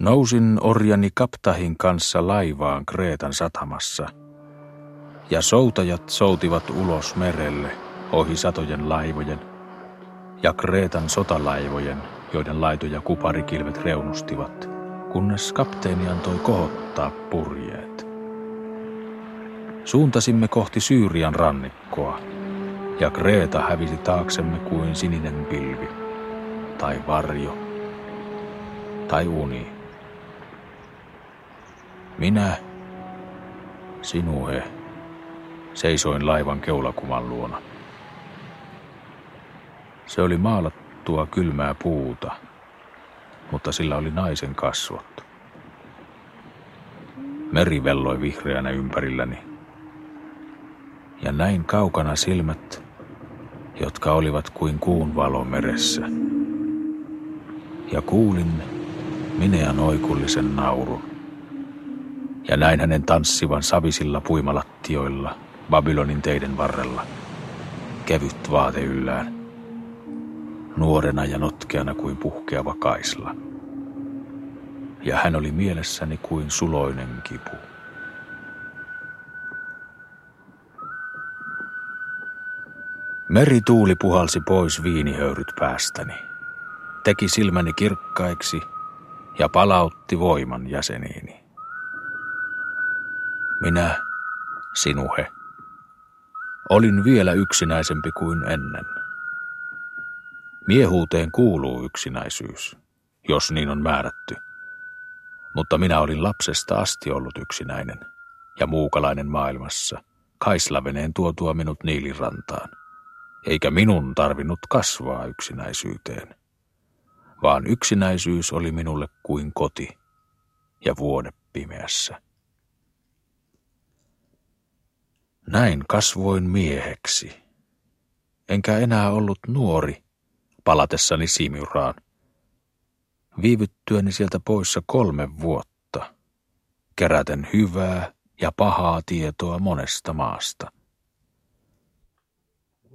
Nousin orjani Kaptahin kanssa laivaan Kreetan satamassa, ja soutajat soutivat ulos merelle ohi satojen laivojen ja Kreetan sotalaivojen, joiden laitoja kuparikilvet reunustivat, kunnes kapteeni antoi kohottaa purjeet. Suuntasimme kohti Syyrian rannikkoa, ja Kreeta hävisi taaksemme kuin sininen pilvi, tai varjo, tai uni. Minä, sinuhe, seisoin laivan keulakuman luona. Se oli maalattua kylmää puuta, mutta sillä oli naisen kasvot. Meri velloi vihreänä ympärilläni. Ja näin kaukana silmät, jotka olivat kuin kuun valo meressä. Ja kuulin Minean oikullisen naurun. Ja näin hänen tanssivan savisilla puimalattioilla Babylonin teiden varrella. Kevyt vaate yllään nuorena ja notkeana kuin puhkeava kaisla. Ja hän oli mielessäni kuin suloinen kipu. Merituuli puhalsi pois viinihöyryt päästäni, teki silmäni kirkkaiksi ja palautti voiman jäseniini. Minä, sinuhe, olin vielä yksinäisempi kuin ennen. Miehuuteen kuuluu yksinäisyys, jos niin on määrätty. Mutta minä olin lapsesta asti ollut yksinäinen ja muukalainen maailmassa, kaislaveneen tuotua minut Niilirantaan. Eikä minun tarvinnut kasvaa yksinäisyyteen, vaan yksinäisyys oli minulle kuin koti ja vuode pimeässä. Näin kasvoin mieheksi, enkä enää ollut nuori, palatessani Simyraan. Viivyttyäni sieltä poissa kolme vuotta, keräten hyvää ja pahaa tietoa monesta maasta.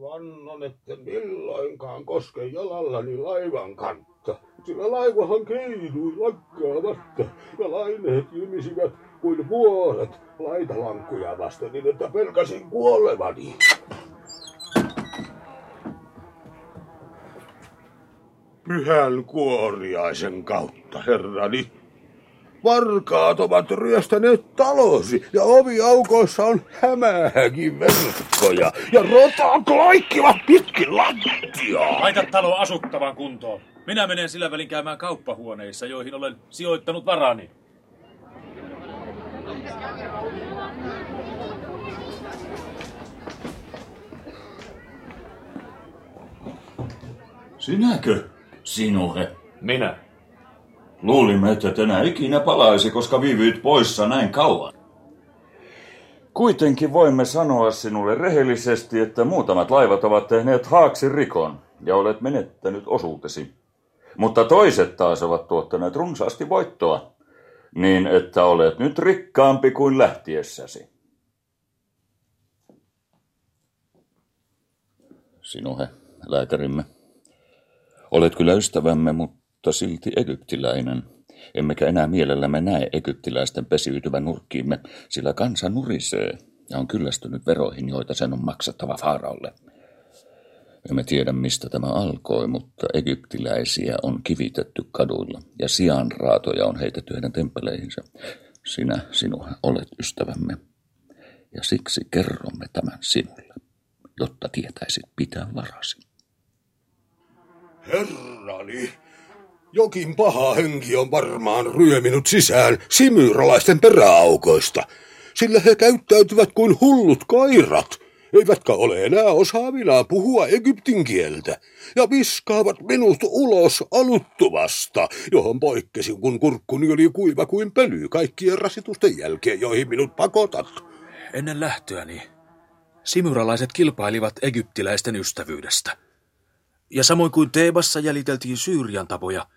Vannon, että milloinkaan koske jalallani laivan kantta, sillä laivahan keidui lakkaamatta ja laineet jymisivät kuin vuoret laitalankkuja vasten niin, että pelkäsin kuolevani. pyhän kuoriaisen kautta, herrani. Varkaat ovat ryöstäneet talosi ja oviaukoissa on hämääkin verkkoja ja rotat laikkivat pitkin lattiaa. Laita talo asuttavan kuntoon. Minä menen sillä välin käymään kauppahuoneissa, joihin olen sijoittanut varani. Sinäkö? Sinuhe. Minä. Luulimme, että tänä ikinä palaisi, koska viivyit poissa näin kauan. Kuitenkin voimme sanoa sinulle rehellisesti, että muutamat laivat ovat tehneet haaksi rikon ja olet menettänyt osuutesi. Mutta toiset taas ovat tuottaneet runsaasti voittoa, niin että olet nyt rikkaampi kuin lähtiessäsi. Sinuhe, lääkärimme. Olet kyllä ystävämme, mutta silti egyptiläinen. Emmekä enää mielellämme näe egyptiläisten pesiytyvän nurkkiimme, sillä kansa nurisee ja on kyllästynyt veroihin, joita sen on maksattava Faaraolle. Emme tiedä, mistä tämä alkoi, mutta egyptiläisiä on kivitetty kaduilla ja sianraatoja on heitetty heidän temppeleihinsä. Sinä, sinua, olet ystävämme. Ja siksi kerromme tämän sinulle, jotta tietäisit pitää varasi. Herrani, jokin paha henki on varmaan ryöminut sisään simyralaisten peräaukoista, sillä he käyttäytyvät kuin hullut koirat, eivätkä ole enää osaavinaan puhua egyptin kieltä, ja viskaavat minut ulos aluttuvasta, johon poikkesin, kun kurkkuni oli kuiva kuin pöly kaikkien rasitusten jälkeen, joihin minut pakotat. Ennen lähtöäni simyralaiset kilpailivat egyptiläisten ystävyydestä – ja samoin kuin Teebassa jäljiteltiin Syyrian tapoja,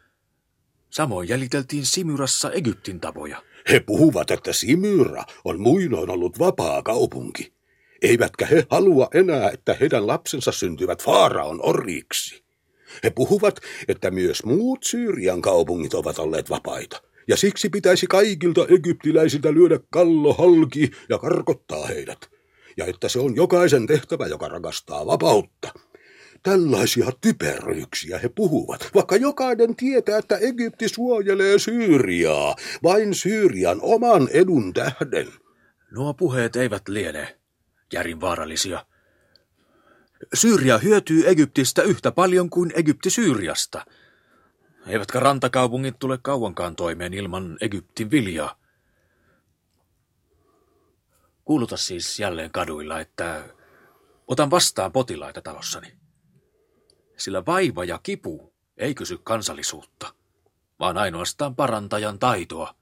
samoin jäljiteltiin Simyrassa Egyptin tapoja. He puhuvat, että Simyra on muinoin ollut vapaa kaupunki. Eivätkä he halua enää, että heidän lapsensa syntyvät Faaraon oriksi. He puhuvat, että myös muut Syyrian kaupungit ovat olleet vapaita, Ja siksi pitäisi kaikilta egyptiläisiltä lyödä kallo halki ja karkottaa heidät. Ja että se on jokaisen tehtävä, joka rakastaa vapautta. Tällaisia typeryyksiä he puhuvat, vaikka jokainen tietää, että Egypti suojelee Syyriaa, vain Syyrian oman edun tähden. Nuo puheet eivät liene järin vaarallisia. Syyria hyötyy Egyptistä yhtä paljon kuin Egypti Syyriasta. Eivätkä rantakaupungit tule kauankaan toimeen ilman Egyptin viljaa. Kuuluta siis jälleen kaduilla, että otan vastaan potilaita talossani. Sillä vaiva ja kipu ei kysy kansallisuutta, vaan ainoastaan parantajan taitoa.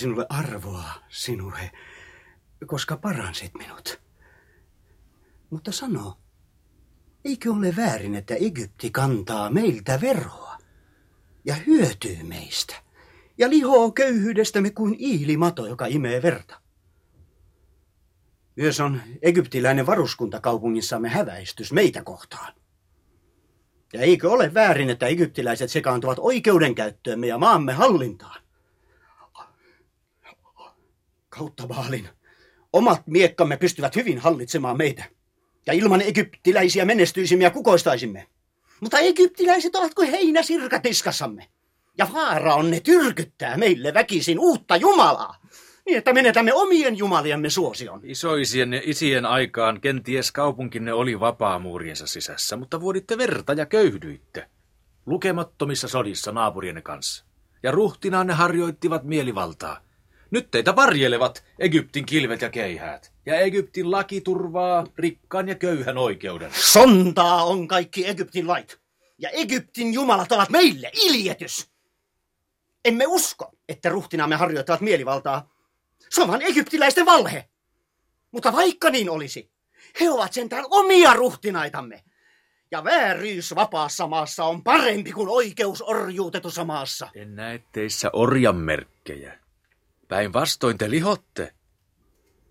Sinulle arvoa, sinuhe, koska paransit minut. Mutta sano, eikö ole väärin, että Egypti kantaa meiltä veroa ja hyötyy meistä ja lihoo köyhyydestämme kuin iilimato, joka imee verta? Myös on egyptiläinen varuskunta kaupungissamme häväistys meitä kohtaan. Ja eikö ole väärin, että egyptiläiset sekaantuvat oikeudenkäyttöömme ja maamme hallintaan? Kautta Baalin. Omat miekkamme pystyvät hyvin hallitsemaan meitä. Ja ilman egyptiläisiä menestyisimme ja kukoistaisimme. Mutta egyptiläiset ovat kuin heinä sirkatiskassamme. Ja vaara on ne tyrkyttää meille väkisin uutta Jumalaa. Niin, että menetämme omien jumaliamme suosion. Isoisien ja isien aikaan kenties kaupunkinne oli vapaamuuriensa sisässä, mutta vuoditte verta ja köyhdyitte. Lukemattomissa sodissa naapurienne kanssa. Ja ruhtinaanne harjoittivat mielivaltaa. Nyt teitä varjelevat Egyptin kilvet ja keihäät. Ja Egyptin laki turvaa rikkaan ja köyhän oikeuden. Sontaa on kaikki Egyptin lait. Ja Egyptin jumalat ovat meille iljetys. Emme usko, että ruhtinaamme harjoittavat mielivaltaa. Se on vain egyptiläisten valhe. Mutta vaikka niin olisi, he ovat sentään omia ruhtinaitamme. Ja vääryys vapaassa maassa on parempi kuin oikeus orjuutetussa maassa. En näe teissä orjan merkkejä. Päinvastoin te lihotte.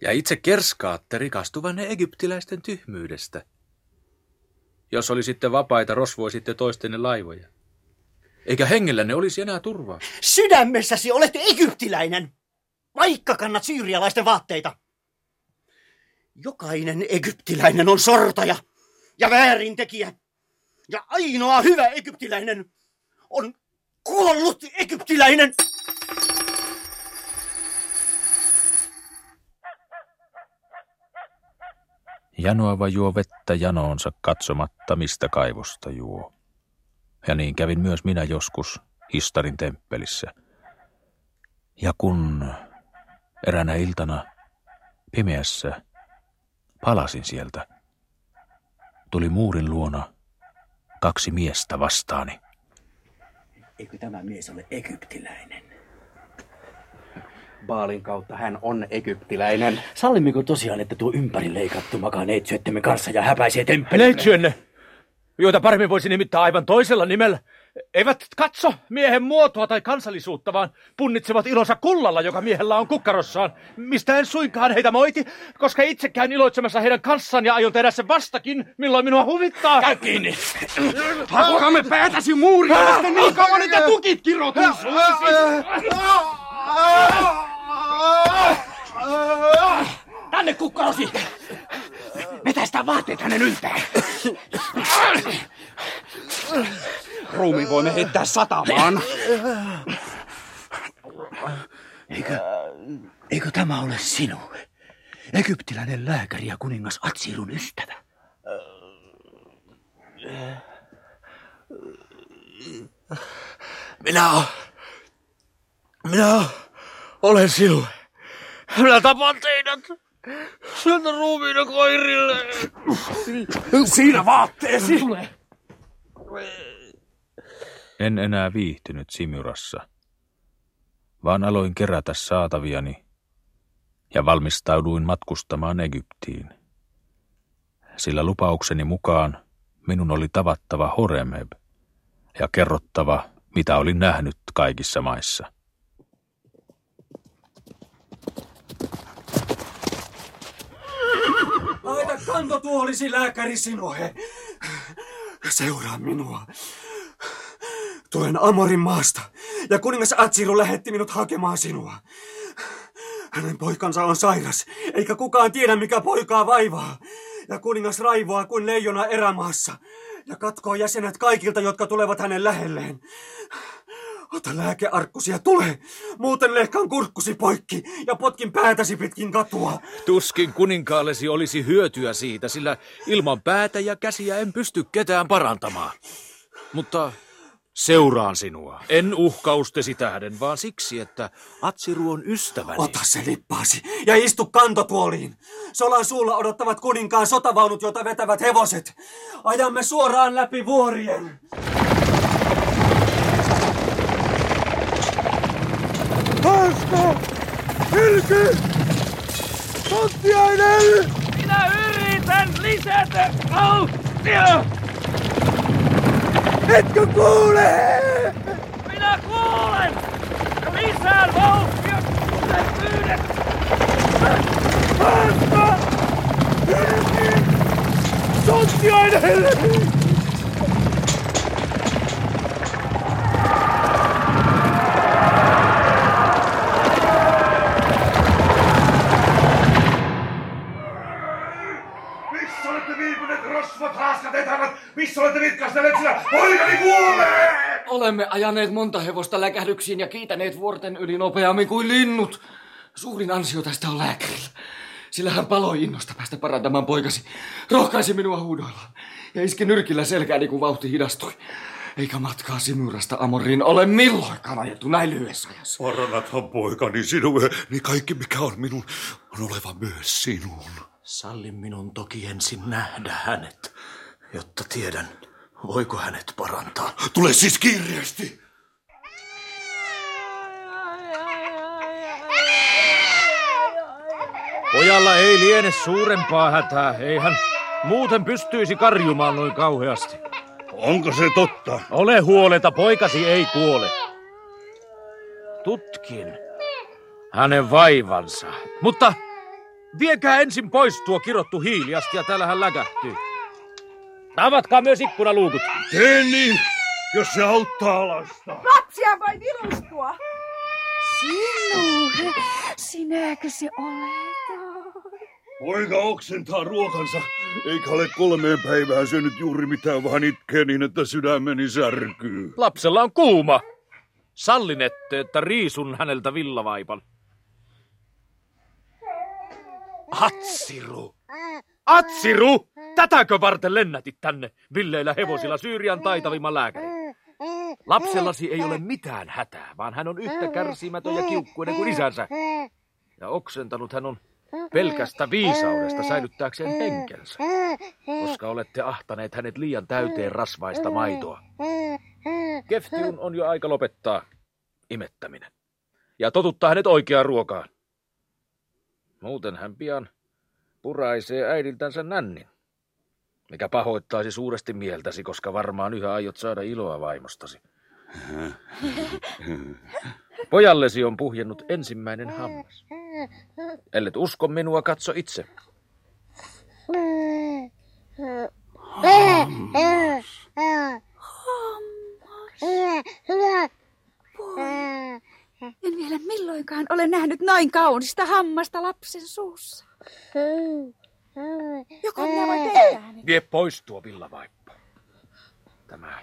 Ja itse kerskaatte rikastuvanne egyptiläisten tyhmyydestä. Jos olisitte vapaita, rosvoisitte toistenne laivoja. Eikä hengellänne olisi enää turvaa. Sydämessäsi olet egyptiläinen, vaikka kannat syyrialaisten vaatteita. Jokainen egyptiläinen on sortaja ja väärintekijä. Ja ainoa hyvä egyptiläinen on kuollut egyptiläinen. Janoava juo vettä janoonsa katsomatta, mistä kaivosta juo. Ja niin kävin myös minä joskus Histarin temppelissä. Ja kun eränä iltana pimeässä palasin sieltä, tuli muurin luona kaksi miestä vastaani. Eikö tämä mies ole egyptiläinen? Baalin kautta hän on egyptiläinen. Sallimmeko tosiaan, että tuo ympärileikattu makaa neitsyöttemme kanssa ja häpäisee temppelimme? Neitsyönne, joita paremmin voisi nimittää aivan toisella nimellä, eivät katso miehen muotoa tai kansallisuutta, vaan punnitsevat ilonsa kullalla, joka miehellä on kukkarossaan. Mistä en suinkaan heitä moiti, koska itse käyn iloitsemassa heidän kanssaan ja aion tehdä sen vastakin, milloin minua huvittaa. Käy kiinni! Hakkaamme päätäsi muuria, niin kauan, että tukit kirotuisi! Tänne kukkarosi! Vetäistä vaatteet hänen yltään! Ruumi voimme heittää satamaan. Eikö, eikö tämä ole sinun? Egyptiläinen lääkäri ja kuningas Atsirun ystävä. Minä, minä olen sinun. Minä tapan teidät. Syötä ruumiina koirille. Siinä vaatteesi! En enää viihtynyt Simyrassa, vaan aloin kerätä saataviani ja valmistauduin matkustamaan Egyptiin. Sillä lupaukseni mukaan minun oli tavattava Horemeb ja kerrottava, mitä olin nähnyt kaikissa maissa. Laita kantotuolisi lääkäri sinuhe. Seuraa minua. Tulen Amorin maasta ja kuningas Atsiru lähetti minut hakemaan sinua. Hänen poikansa on sairas, eikä kukaan tiedä mikä poikaa vaivaa. Ja kuningas raivoaa kuin leijona erämaassa ja katkoo jäsenet kaikilta, jotka tulevat hänen lähelleen. Ota lääkearkkusi ja tule, muuten lehkan kurkkusi poikki ja potkin päätäsi pitkin katua. Tuskin kuninkaallesi olisi hyötyä siitä, sillä ilman päätä ja käsiä en pysty ketään parantamaan. Mutta seuraan sinua. En uhkaustesi tähden, vaan siksi, että Atsiru on ystäväni. Ota se lippaasi ja istu kantotuoliin. Solan suulla odottavat kuninkaan sotavaunut, joita vetävät hevoset. Ajamme suoraan läpi vuorien. Haaska! Hylky! Tonttiainen! Minä yritän lisätä vauhtia! Etkö kuule? Minä kuulen! Lisää vauhtia, kuten pyydät! Haaska! Hylky! Tonttiainen! Missä olette vitkastelleet sillä? Poikani kuolee! Olemme ajaneet monta hevosta läkähdyksiin ja kiitäneet vuorten yli nopeammin kuin linnut. Suurin ansio tästä on lääkärillä. Sillä hän paloi innosta päästä parantamaan poikasi. Rohkaisi minua huudoillaan ja iski nyrkillä selkääni, kun vauhti hidastui. Eikä matkaa Simyrasta Amoriin ole milloinkaan ajettu näin lyhyessä ajassa. Parannathan poikani sinulle, niin kaikki mikä on minun on oleva myös sinun. Salli minun toki ensin nähdä hänet, jotta tiedän, voiko hänet parantaa. Tule siis kiireesti! Pojalla ei liene suurempaa hätää, ei hän muuten pystyisi karjumaan noin kauheasti. Onko se totta? Ole huoleta, poikasi ei kuole. Tutkin hänen vaivansa. Mutta viekää ensin pois tuo kirottu hiiliasti ja täällä hän läkähtyy. Avatkaa myös ikkunaluukut. Tee niin, jos se auttaa lasta. Lapsia vai vilustua? Sinuhe, sinäkö se olet? Poika oksentaa ruokansa, eikä ole kolmeen päivään syönyt juuri mitään, vaan itkee niin, että sydämeni särkyy. Lapsella on kuuma. Sallinette, että riisun häneltä villavaipan. Atsiru! Atsiru! Tätäkö varten lennätit tänne villeillä hevosilla Syyrian taitavimman lääkärin? Lapsellasi ei ole mitään hätää, vaan hän on yhtä kärsimätön ja kiukkuinen kuin isänsä. Ja oksentanut hän on pelkästä viisaudesta säilyttääkseen henkensä, koska olette ahtaneet hänet liian täyteen rasvaista maitoa. Keftiun on jo aika lopettaa imettäminen ja totuttaa hänet oikeaan ruokaan. Muuten hän pian puraisee äidiltänsä nännin, mikä pahoittaisi suuresti mieltäsi, koska varmaan yhä aiot saada iloa vaimostasi. Pojallesi on puhjennut ensimmäinen hammas. Ellet usko minua, katso itse. En vielä milloinkaan ole nähnyt noin kaunista hammasta lapsen suussa. Joko minä voin tehdä hänet? Vie pois tuo villavaippa. Tämä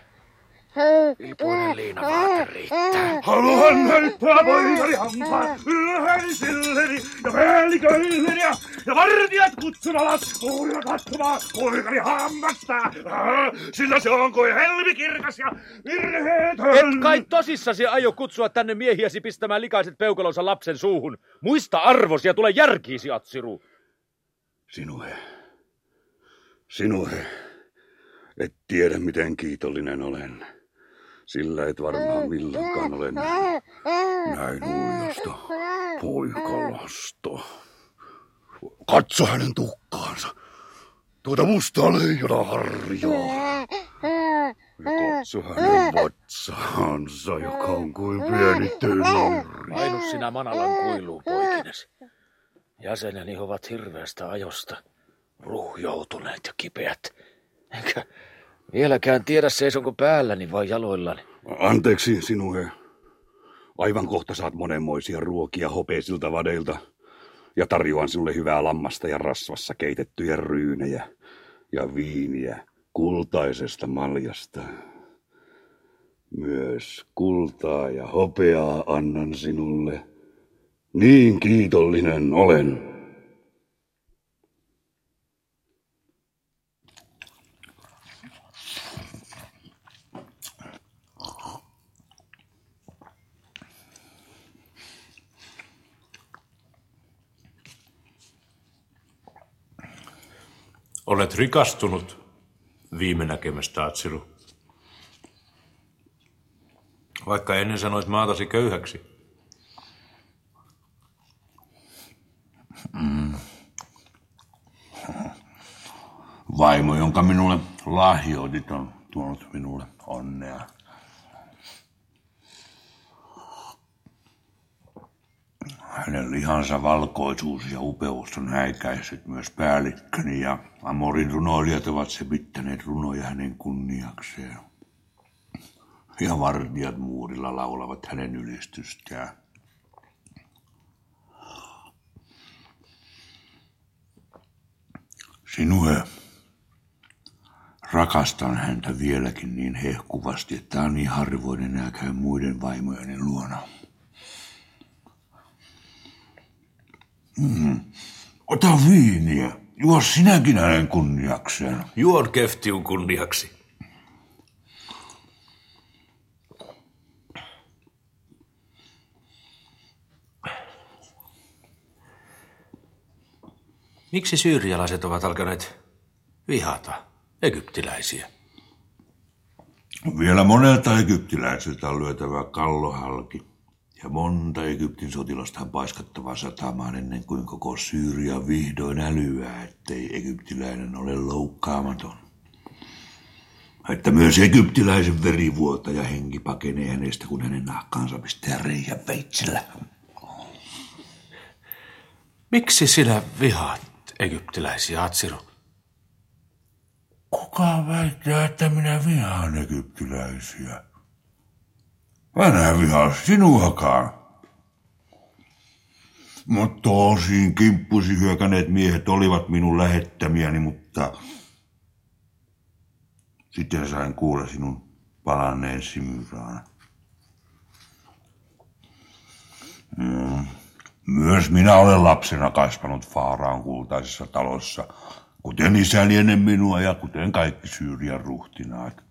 ilpuinen liinavaate riittää. Haluan näyttää poikani hampaan ylhäisilleni ja päälliköilleni ja, ja vartijat kutsun alas kuulilla katsomaan poikani hammasta. Ah, Sillä se on kuin helmikirkas ja virheetön. Et kai tosissasi aio kutsua tänne miehiäsi pistämään likaiset peukalonsa lapsen suuhun. Muista arvosi ja tule järkiisi, Atsiru. Sinuhe, sinuhe, et tiedä miten kiitollinen olen. Sillä et varmaan milloinkaan ole näin, näin poikalasta. Katso hänen tukkaansa. Tuota mustaa leijona harjaa. Ja katso hänen vatsaansa, joka on kuin pieni tynnyri. Painu sinä Manalan kuiluun, poikines. Jäseneni ovat hirveästä ajosta ruhjoutuneet ja kipeät. Enkä vieläkään tiedä seisonko päälläni vai jaloillani. Anteeksi sinuhe. Aivan kohta saat monenmoisia ruokia hopeisilta vadeilta. Ja tarjoan sinulle hyvää lammasta ja rasvassa keitettyjä ryynejä ja viiniä kultaisesta maljasta. Myös kultaa ja hopeaa annan sinulle. Niin kiitollinen olen. Olet rikastunut viime näkemästä, Atsiru. Vaikka ennen sanoit maatasi köyhäksi. Mm. Vaimo, jonka minulle lahjoitit, on tuonut minulle onnea. Hänen lihansa valkoisuus ja upeus on häikäissyt myös päällikköni ja Amorin runoilijat ovat sepittäneet runoja hänen kunniakseen. Ja vartijat muurilla laulavat hänen ylistystään. Sinue, rakastan häntä vieläkin niin hehkuvasti, että on niin harvoin enää käy muiden vaimojeni luona. Mm. Ota viiniä. Juo sinäkin hänen kunniakseen. Juon keftiun kunniaksi. Miksi syyrialaiset ovat alkaneet vihata egyptiläisiä? Vielä monelta egyptiläiseltä on lyötävä kallohalki. Ja monta Egyptin sotilasta on paiskattava satamaan ennen kuin koko Syyria vihdoin älyää, ettei egyptiläinen ole loukkaamaton. Että myös egyptiläisen verivuotaja henki pakenee hänestä, kun hänen nahkaansa pistää reijän veitsellä. Miksi sinä vihaat egyptiläisiä, Atsiru? Kuka väittää, että minä vihaan egyptiläisiä? Mä vihaa sinuakaan. Mutta tosin kimppusi hyökänneet miehet olivat minun lähettämiäni, mutta sitten sain kuulla sinun palanneen Simyraan. Mm. Myös minä olen lapsena kasvanut Faaraan kultaisessa talossa, kuten isäni ennen minua ja kuten kaikki Syyrian ruhtinaat.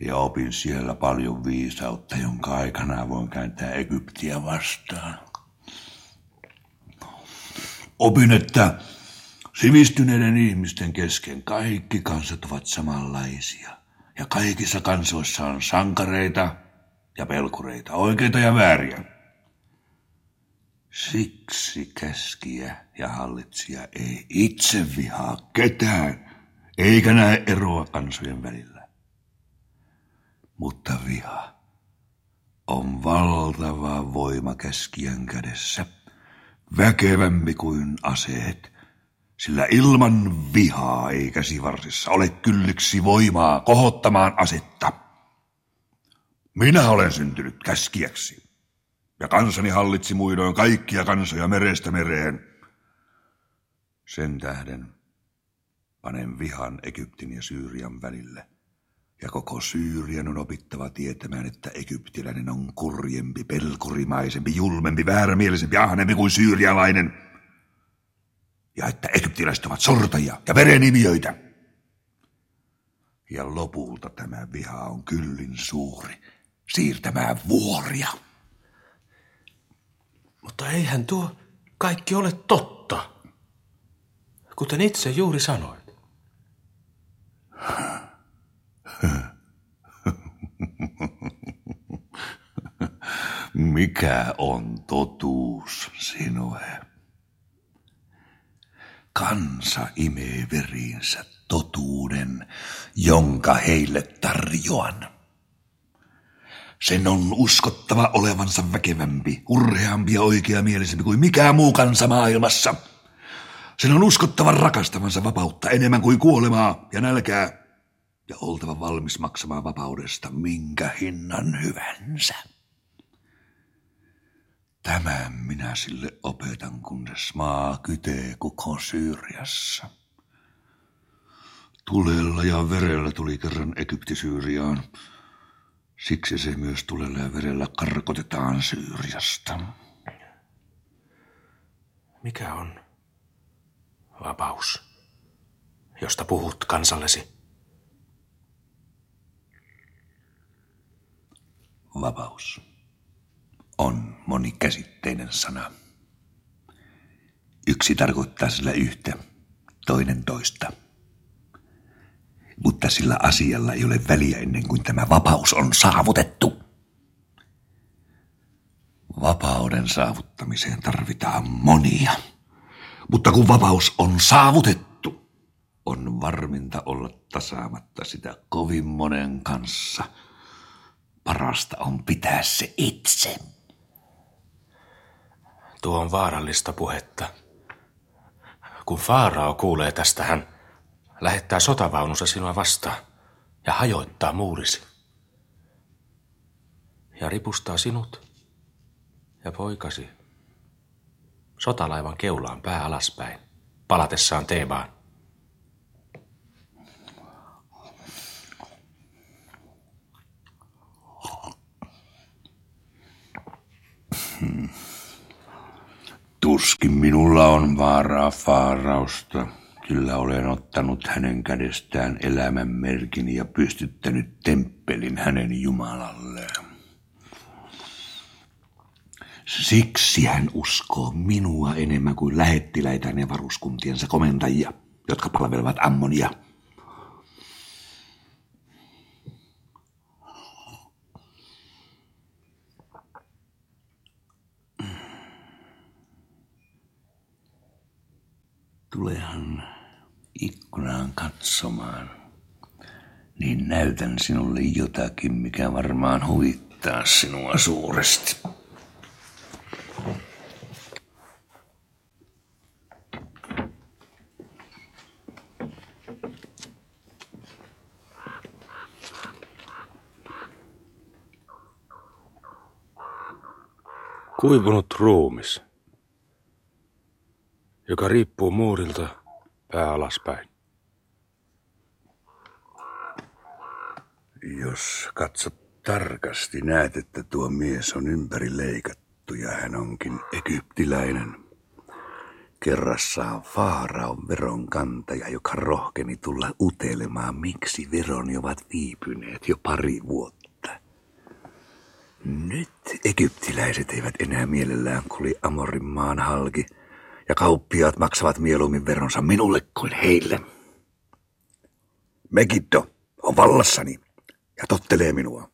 Ja opin siellä paljon viisautta, jonka aikana voin kääntää Egyptiä vastaan. Opin, että sivistyneiden ihmisten kesken kaikki kansat ovat samanlaisia. Ja kaikissa kansoissa on sankareita ja pelkureita, oikeita ja vääriä. Siksi käskiä ja hallitsija ei itse vihaa ketään, eikä näe eroa kansojen välillä. Mutta viha on valtava voima käskijän kädessä, väkevämpi kuin aseet, sillä ilman vihaa ei käsivarsissa ole kylliksi voimaa kohottamaan asetta. Minä olen syntynyt käskijäksi ja kansani hallitsi muidoin kaikkia kansoja merestä mereen. Sen tähden panen vihan Egyptin ja Syyrian välille. Ja koko Syyrian on opittava tietämään, että egyptiläinen on kurjempi, pelkurimaisempi, julmempi, väärämielisempi, ahnempi kuin syyrialainen. Ja että egyptiläiset ovat sortajia ja verenimiöitä. Ja lopulta tämä viha on kyllin suuri, siirtämään vuoria. Mutta eihän tuo kaikki ole totta, kuten itse juuri sanoit. Mikä on totuus sinue? Kansa imee veriinsä totuuden, jonka heille tarjoan. Sen on uskottava olevansa väkevämpi, urheampi ja oikeamielisempi kuin mikään muu kansa maailmassa. Sen on uskottava rakastavansa vapautta enemmän kuin kuolemaa ja nälkää ja oltava valmis maksamaan vapaudesta minkä hinnan hyvänsä. Tämän minä sille opetan, kunnes maa kytee koko Syyriassa. Tulella ja verellä tuli kerran Egypti Syyriaan. Siksi se myös tulella ja verellä karkotetaan Syyriasta. Mikä on vapaus, josta puhut kansallesi? Vapaus on monikäsitteinen sana. Yksi tarkoittaa sillä yhtä, toinen toista. Mutta sillä asialla ei ole väliä ennen kuin tämä vapaus on saavutettu. Vapauden saavuttamiseen tarvitaan monia. Mutta kun vapaus on saavutettu, on varminta olla tasaamatta sitä kovin monen kanssa. Parasta on pitää se itse. Tuo on vaarallista puhetta. Kun Faarao kuulee tästä, hän lähettää sotavaununsa sinua vastaan ja hajoittaa muurisi. Ja ripustaa sinut ja poikasi sotalaivan keulaan pää alaspäin, palatessaan Teebaan. Hmm. Tuskin minulla on vaaraa Faarausta. Kyllä olen ottanut hänen kädestään elämän merkin ja pystyttänyt temppelin hänen Jumalalleen. Siksi hän uskoo minua enemmän kuin lähettiläitään ja varuskuntiensa komentajia, jotka palvelevat Ammonia. Tulehan ikkunaan katsomaan, niin näytän sinulle jotakin, mikä varmaan huvittaa sinua suuresti. Kuivunut ruumis, joka riippuu muurilta pää alaspäin. Jos katsot tarkasti, näet, että tuo mies on ympäri leikattu ja hän onkin egyptiläinen. Kerrassaan Faaraon veronkantaja, joka rohkeni tulla utelemaan, miksi veroni ovat viipyneet jo pari vuotta. Nyt egyptiläiset eivät enää mielellään kuli Amorin maan halki, ja kauppiaat maksavat mieluummin veronsa minulle kuin heille. Megiddo on vallassani ja tottelee minua,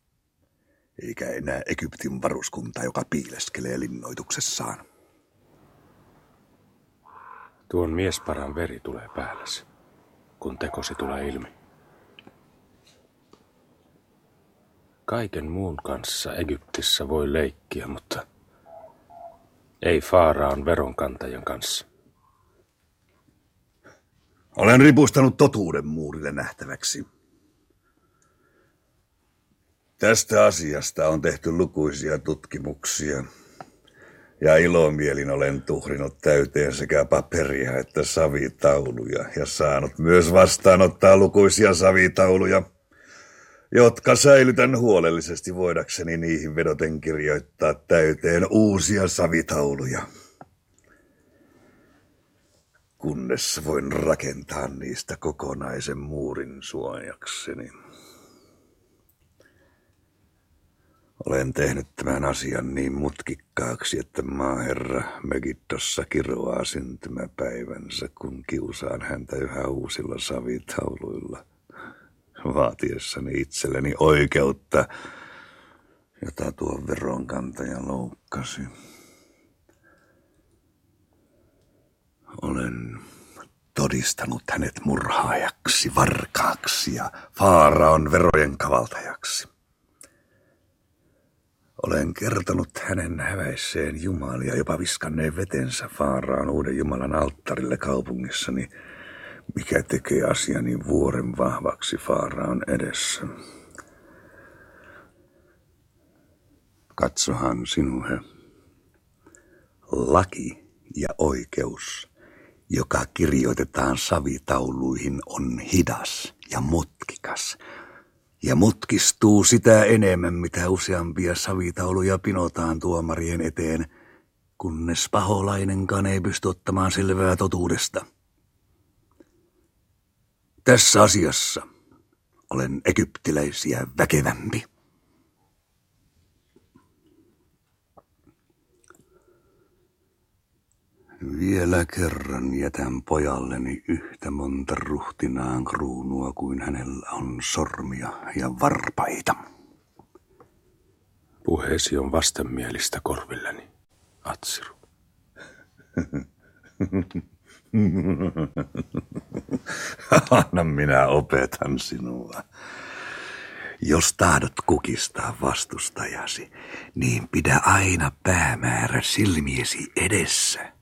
eikä enää Egyptin varuskunta, joka piileskelee linnoituksessaan. Tuon miesparan veri tulee päälläsi, kun tekosi tulee ilmi. Kaiken muun kanssa Egyptissä voi leikkiä, mutta ei Faaraan veronkantajan kanssa. Olen ripustanut totuuden muurille nähtäväksi. Tästä asiasta on tehty lukuisia tutkimuksia. Ja ilomielin olen tuhrinut täyteen sekä paperia että savitauluja ja saanut myös vastaanottaa lukuisia savitauluja – jotka säilytän huolellisesti voidakseni niihin vedoten kirjoittaa täyteen uusia savitauluja. Kunnes voin rakentaa niistä kokonaisen muurin suojakseni. Olen tehnyt tämän asian niin mutkikkaaksi, että maaherra Megiddossa kiroaa syntymäpäivänsä, kun kiusaan häntä yhä uusilla savitauluilla – vaatiessani itselleni oikeutta jota tuo veronkantaja loukkasi. Olen todistanut hänet murhaajaksi, varkaaksi ja Faaraon verojen kavaltajaksi. Olen kertonut hänen häväisseen jumalia, jopa viskanneen vetensä Faaraan uuden Jumalan alttarille kaupungissani, mikä tekee asiani vuoren vahvaksi Faaraan edessä. Katsohan sinuhe. Laki ja oikeus, joka kirjoitetaan savitauluihin, on hidas ja mutkikas. Ja mutkistuu sitä enemmän, mitä useampia savitauluja pinotaan tuomarien eteen, kunnes paholainenkaan ei pysty ottamaan selvää totuudesta. Tässä asiassa olen egyptiläisiä väkevämpi. Vielä kerran jätän pojalleni yhtä monta ruhtinaan kruunua kuin hänellä on sormia ja varpaita. Puheesi on vastenmielistä korvilleni, Atsiru. Anna minä opetan sinua. Jos tahdot kukistaa vastustajasi, niin pidä aina päämäärä silmiesi edessä.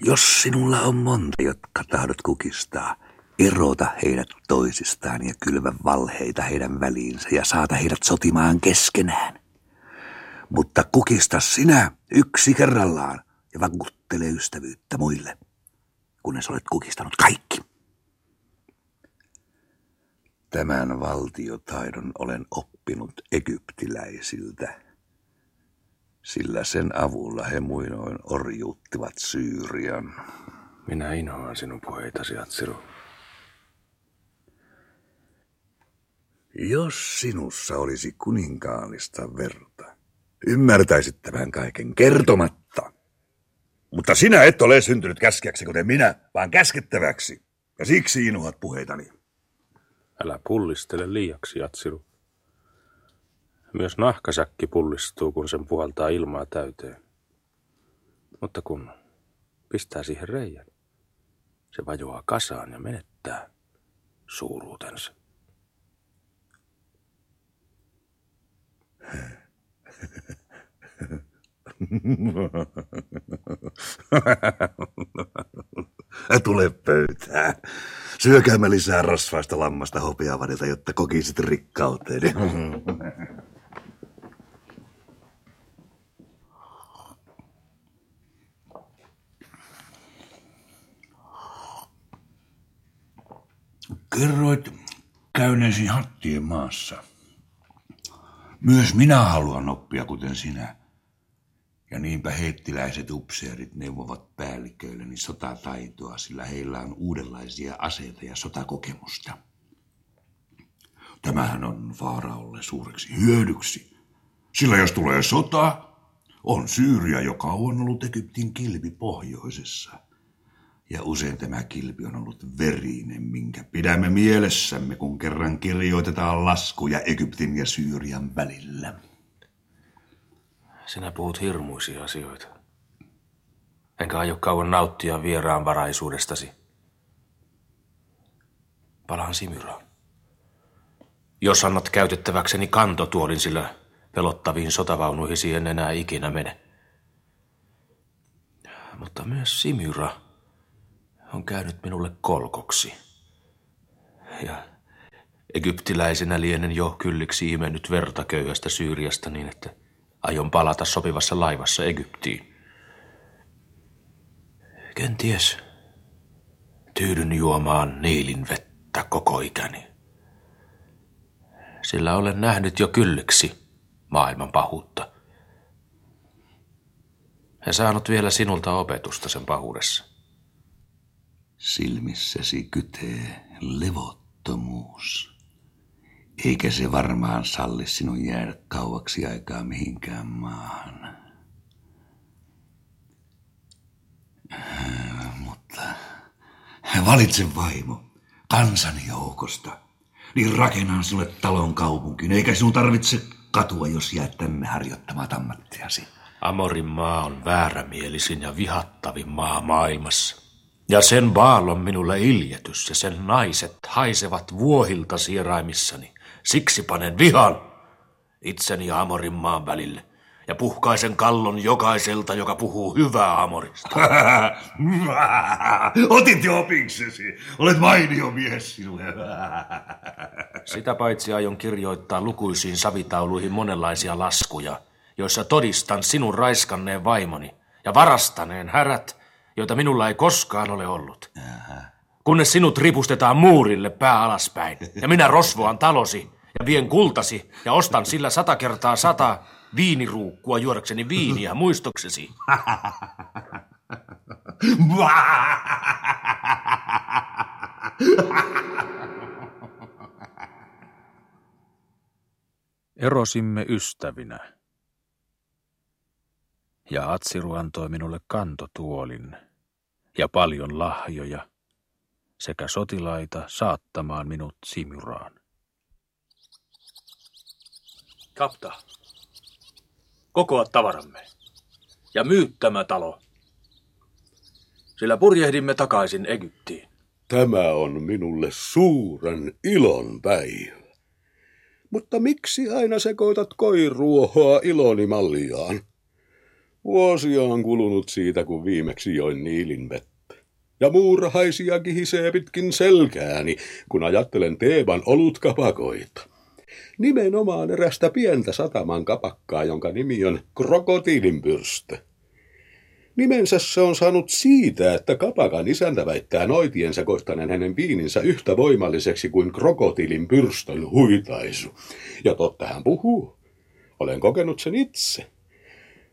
Jos sinulla on monta, jotka tahdot kukistaa, erota heidät toisistaan ja kylvä valheita heidän väliinsä ja saata heidät sotimaan keskenään. Mutta kukista sinä yksi kerrallaan ja vakuuttele ystävyyttä muille, kunnes olet kukistanut kaikki. Tämän valtiotaidon olen oppinut egyptiläisiltä, sillä sen avulla he muinoin orjuuttivat Syyrian. Minä inhoan sinun puheitasi, Atsiru. Jos sinussa olisi kuninkaallista verta, ymmärtäisit tämän kaiken kertomatta. Mutta sinä et ole syntynyt käskeäksi kuten minä, vaan käskettäväksi. Ja siksi inhoat puheitani. Älä pullistele liiaksi, Atsiru. Myös nahkasäkki pullistuu, kun sen puhaltaa ilmaa täyteen. Mutta kun pistää siihen reijän, se vajoaa kasaan ja menettää suuruutensa. Tule pöytään. Syökäämme lisää rasvaista lammasta hopeavadilta, jotta kokisit rikkauteen. Kerroit käyneesi hattien maassa. Myös minä haluan oppia kuten sinä. Ja niinpä heittiläiset upseerit neuvovat päälliköilleni sotataitoa, sillä heillä on uudenlaisia aseita ja sotakokemusta. Tämähän on Faaraolle suureksi hyödyksi, sillä jos tulee sota, on Syyria, joka on ollut Egyptin kilpi pohjoisessa. Ja usein tämä kilpi on ollut verinen, minkä pidämme mielessämme, kun kerran kirjoitetaan laskuja Egyptin ja Syyrian välillä. Sinä puhut hirmuisia asioita. Enkä aio kauan nauttia vieraanvaraisuudestasi. Palaan Simyraan. Jos annat käytettäväkseni kantotuolin, sillä pelottaviin sotavaunuihin en enää ikinä mene. Mutta myös Simyra on käynyt minulle kolkoksi. Ja egyptiläisenä lienen jo kylliksi imennyt verta köyhästä Syyriasta niin, että aion palata sopivassa laivassa Egyptiin. Kenties tyydyn juomaan Niilin vettä koko ikäni. Sillä olen nähnyt jo kylliksi maailman pahuutta. Ja saanut vielä sinulta opetusta sen pahuudessa. Silmissäsi kytee levottomuus. Eikä se varmaan salli sinun jäädä kauaksi aikaa mihinkään maahan. Mutta valitse vaimo kansani joukosta, niin rakennan sinulle talon kaupunkiin, eikä sinun tarvitse katua, jos jäät tänne harjoittamaan ammattiasi. Amorin maa on väärämielisin ja vihattavin maa maailmassa. Ja sen baal on minulle iljetys ja sen naiset haisevat vuohilta sieraimissani. Siksi panen vihan itseni ja Amorin maan välille ja puhkaisen kallon jokaiselta, joka puhuu hyvää Amorista. Otit jo opiksesi. Olet mainio mies sinulle. Sitä paitsi aion kirjoittaa lukuisiin savitauluihin monenlaisia laskuja, joissa todistan sinun raiskanneen vaimoni ja varastaneen härät, joita minulla ei koskaan ole ollut. Kunnes sinut ripustetaan muurille pää alaspäin ja minä rosvoan talosi ja vien kultasi ja ostan sillä sata kertaa sata viiniruukkua juodakseni viiniä muistoksesi. Erosimme ystävinä. Ja Atsiru antoi minulle kantotuolin ja paljon lahjoja sekä sotilaita saattamaan minut Simuraan. Kapta, kokoa tavaramme ja myy tämä talo, sillä purjehdimme takaisin Egyptiin. Tämä on minulle suuren ilon päivä. Mutta miksi aina sekoitat koiruohoa iloni malliaan? Vuosia on kulunut siitä, kun viimeksi join Niilin vettä. Ja muurahaisia kihisee pitkin selkääni, kun ajattelen Teeban olutkapakoita. Nimenomaan erästä pientä sataman kapakkaa, jonka nimi on krokotiilinpyrstö. Nimensä se on saanut siitä, että kapakan isäntä väittää noitien sekoittaneen hänen viininsä yhtä voimalliseksi kuin krokotiilin pyrstön huitaisu. Ja totta hän puhuu. Olen kokenut sen itse.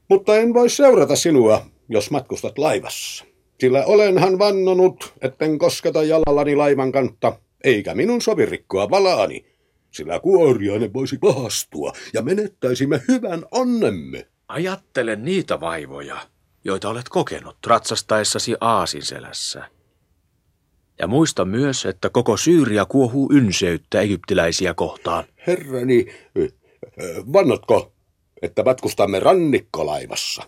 Mutta en voi seurata sinua, jos matkustat laivassa. Sillä olenhan vannonut, etten kosketa jalallani laivan kantta, eikä minun sovi rikkoa valaani. Sillä kuoriainen voisi pahastua ja menettäisimme hyvän onnemme. Ajattele niitä vaivoja, joita olet kokenut ratsastaessasi Aasinselässä. Ja muista myös, että koko Syyria kuohuu ynseyttä egyptiläisiä kohtaan. Herrani, vannotko, että matkustamme rannikkolaivassa,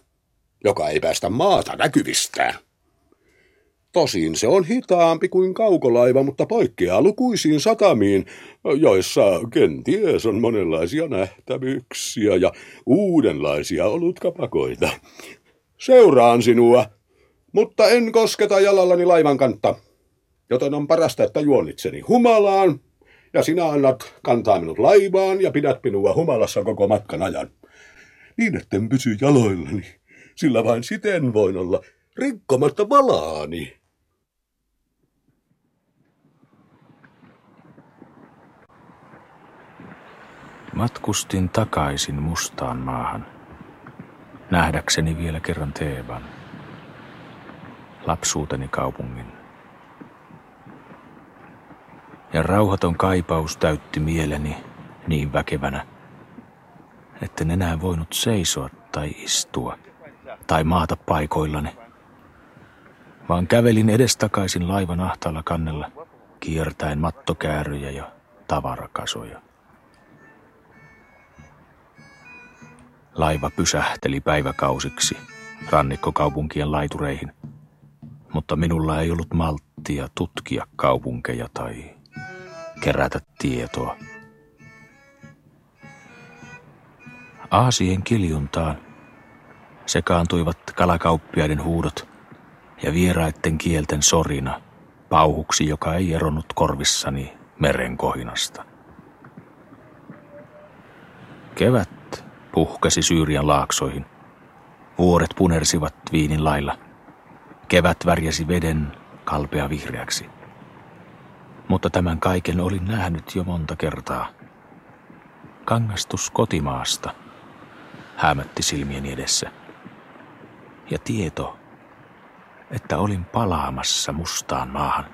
joka ei päästä maata näkyvistään? Tosin se on hitaampi kuin kaukolaiva, mutta poikkeaa lukuisiin satamiin, joissa kenties on monenlaisia nähtävyyksiä ja uudenlaisia olutkapakoita. Seuraan sinua, mutta en kosketa jalallani laivan kantta, joten on parasta, että juonitseni humalaan, ja sinä annat kantaa minut laivaan ja pidät minua humalassa koko matkan ajan. Niin etten pysy jaloillani, sillä vain siten voin olla rikkomatta valaani. Matkustin takaisin mustaan maahan, nähdäkseni vielä kerran Teeban, lapsuuteni kaupungin. Ja rauhaton kaipaus täytti mieleni niin väkevänä, etten enää voinut seisoa tai istua tai maata paikoillani, vaan kävelin edestakaisin laivan ahtaalla kannella, kiertäen mattokääröjä ja tavarakasoja. Laiva pysähteli päiväkausiksi rannikkokaupunkien laitureihin, mutta minulla ei ollut malttia tutkia kaupunkeja tai kerätä tietoa. Aasien kiljuntaan sekaantuivat kalakauppiaiden huudot ja vieraitten kielten sorina pauhuksi, joka ei eronnut korvissani meren kohinasta. Kevät puhkesi Syyrian laaksoihin. Vuoret punersivat viinin lailla. Kevät värjäsi veden kalpea vihreäksi. Mutta tämän kaiken olin nähnyt jo monta kertaa. Kangastus kotimaasta hämätti silmieni edessä. Ja tieto, että olin palaamassa mustaan maahan,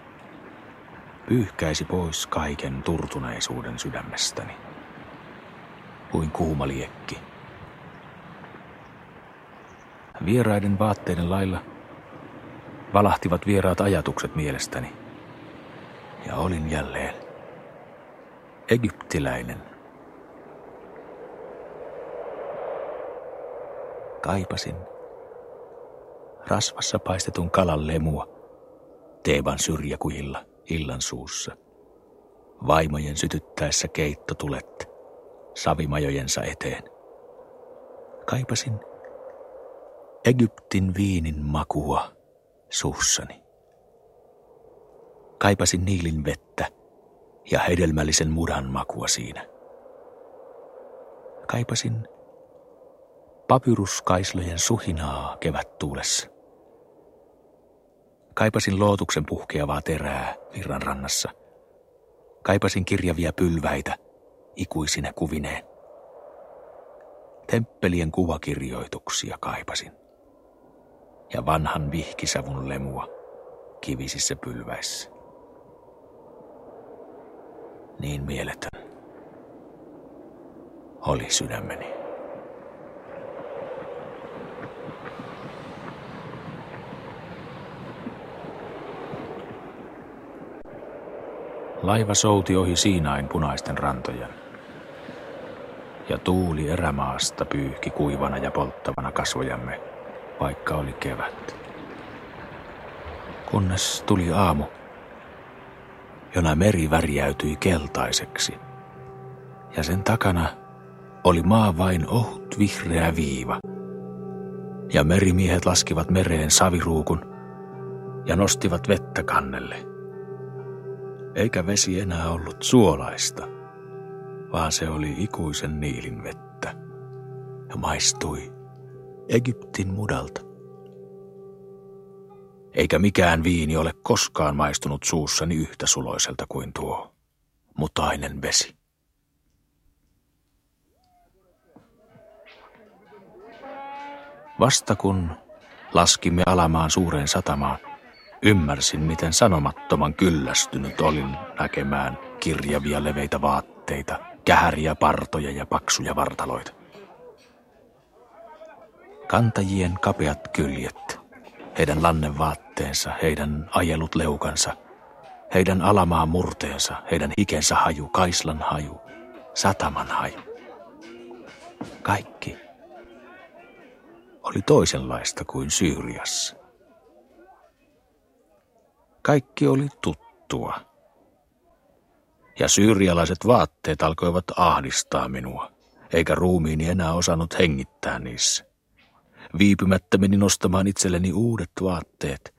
pyyhkäisi pois kaiken turtuneisuuden sydämestäni kuin kuuma liekki. Vieraiden vaatteiden lailla valahtivat vieraat ajatukset mielestäni. Ja olin jälleen egyptiläinen. Kaipasin rasvassa paistetun kalan lemua Teeban syrjäkuilla illan suussa. Vaimojen sytyttäessä keittotulet savimajojensa eteen. Kaipasin Egyptin viinin makua suussani. Kaipasin niilin vettä ja hedelmällisen mudan makua siinä. Kaipasin papyruskaislojen suhinaa kevättuulessa. Kaipasin lootuksen puhkeavaa terää virran rannassa. Kaipasin kirjavia pylväitä ikuisine kuvineen. Temppelien kuvakirjoituksia kaipasin. Ja vanhan vihkisavun lemua kivisissä pylväissä. Niin mieletön oli sydämeni. Laiva souti ohi Siinain punaisten rantojen. Ja tuuli erämaasta pyyhki kuivana ja polttavana kasvojamme, vaikka oli kevät. Kunnes tuli aamu, jona meri värjäytyi keltaiseksi. Ja sen takana oli maa vain ohut vihreä viiva. Ja merimiehet laskivat mereen saviruukun ja nostivat vettä kannelle – eikä vesi enää ollut suolaista, vaan se oli ikuisen niilin vettä ja maistui Egyptin mudalta. Eikä mikään viini ole koskaan maistunut suussani yhtä suloiselta kuin tuo mutainen vesi. Vasta kun laskimme alamaan suureen satamaan, Ymmärsin, miten sanomattoman kyllästynyt olin näkemään kirjavia leveitä vaatteita, kähäriä partoja ja paksuja vartaloita. Kantajien kapeat kyljet, heidän lannevaatteensa, heidän ajelut leukansa, heidän alamaan murteensa, heidän hikensä haju, kaislan haju, sataman haju. Kaikki oli toisenlaista kuin Syyriassa. Kaikki oli tuttua. Ja syyrialaiset vaatteet alkoivat ahdistaa minua, eikä ruumiini enää osannut hengittää niissä. Viipymättä menin nostamaan itselleni uudet vaatteet,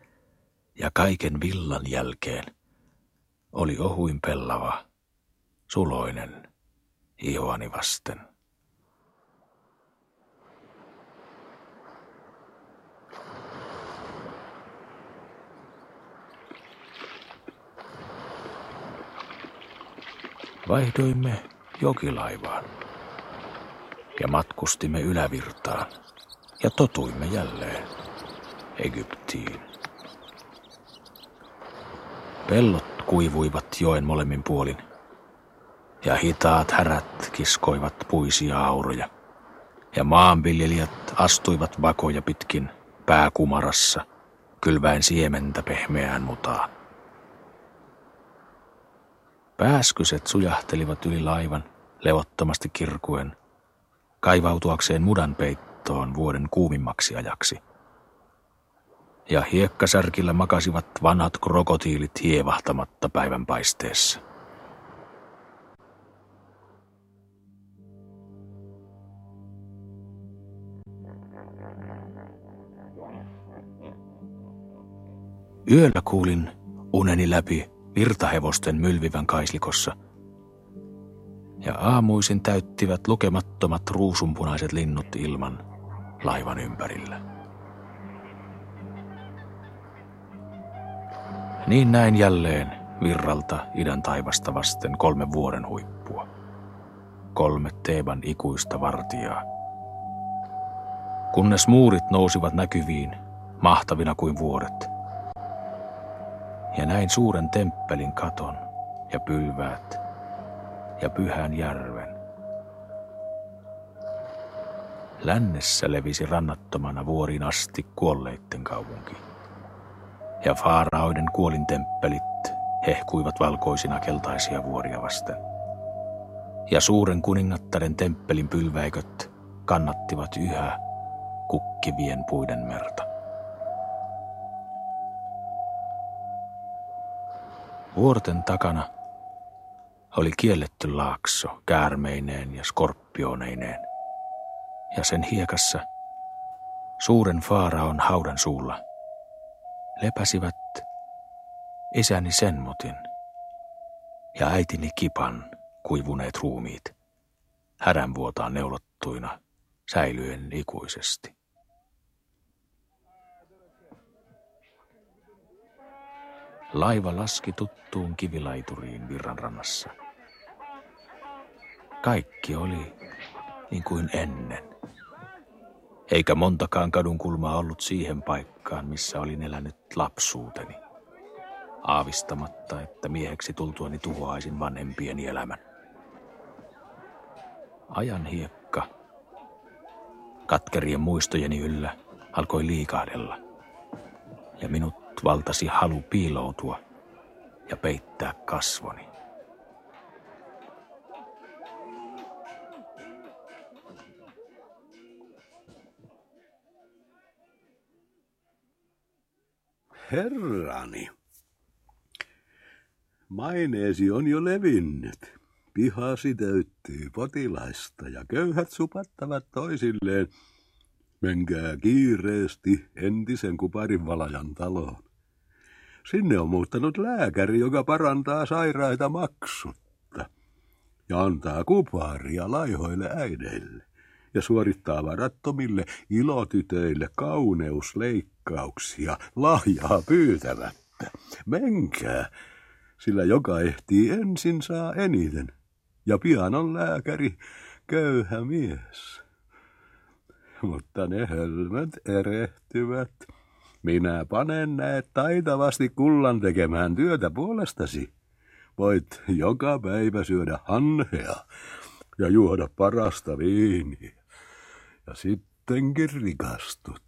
ja kaiken villan jälkeen oli ohuin pellava, suloinen, ihoani vasten. Vaihdoimme jokilaivaan ja matkustimme ylävirtaan ja totuimme jälleen Egyptiin. Pellot kuivuivat joen molemmin puolin ja hitaat härät kiskoivat puisia auroja ja maanviljelijät astuivat vakoja pitkin pääkumarassa kylväen siementä pehmeään mutaan. Pääskyset sujahtelivat yli laivan, levottomasti kirkuen, kaivautuakseen mudan peittoon vuoden kuumimmaksi ajaksi. Ja hiekkasärkillä makasivat vanhat krokotiilit hievahtamatta päivän paisteessa. Yöllä kuulin uneni läpi virtahevosten mylvivän kaislikossa. Ja aamuisin täyttivät lukemattomat ruusunpunaiset linnut ilman laivan ympärillä. Niin näin jälleen virralta idän taivasta vasten kolme vuoden huippua. Kolme Teeban ikuista vartijaa. Kunnes muurit nousivat näkyviin, mahtavina kuin vuodet – ja näin suuren temppelin katon ja pylväät ja pyhän järven. Lännessä levisi rannattomana vuoriin asti kuolleitten kaupunki. Ja faaraoiden kuolintemppelit hehkuivat valkoisina keltaisia vuoria vasten. Ja suuren kuningattaren temppelin pylväiköt kannattivat yhä kukkivien puiden merta. Vuorten takana oli kielletty laakso käärmeineen ja skorpioneineen. Ja sen hiekassa suuren faaraon haudan suulla lepäsivät isäni Senmotin ja äitini Kipan kuivuneet ruumiit, hädänvuotaan neulottuina säilyen ikuisesti. Laiva laski tuttuun kivilaituriin virranrannassa. Kaikki oli niin kuin ennen. Eikä montakaan kadun kulmaa ollut siihen paikkaan, missä olin elänyt lapsuuteni. Aavistamatta, että mieheksi tultuani tuhoaisin vanhempieni elämän. Ajan hiekka, katkerien muistojeni yllä, alkoi liikahdella. Ja minut valtasi halu piiloutua ja peittää kasvoni. Herrani, maineesi on jo levinnyt. Pihasi täyttyy potilaista ja köyhät supattavat toisilleen. Menkää kiireesti entisen kuparin valajan taloon. Sinne on muuttanut lääkäri, joka parantaa sairaita maksutta ja antaa kuparia laihoille äideille ja suorittaa varattomille ilotytöille kauneusleikkauksia lahjaa pyytämättä. Menkää, sillä joka ehtii ensin saa eniten, ja pian on lääkäri köyhä mies. Mutta ne hölmöt erehtyvät. Minä panen näet taitavasti kullan tekemään työtä puolestasi. Voit joka päivä syödä hanhea ja juoda parasta viiniä. Ja sittenkin rikastut.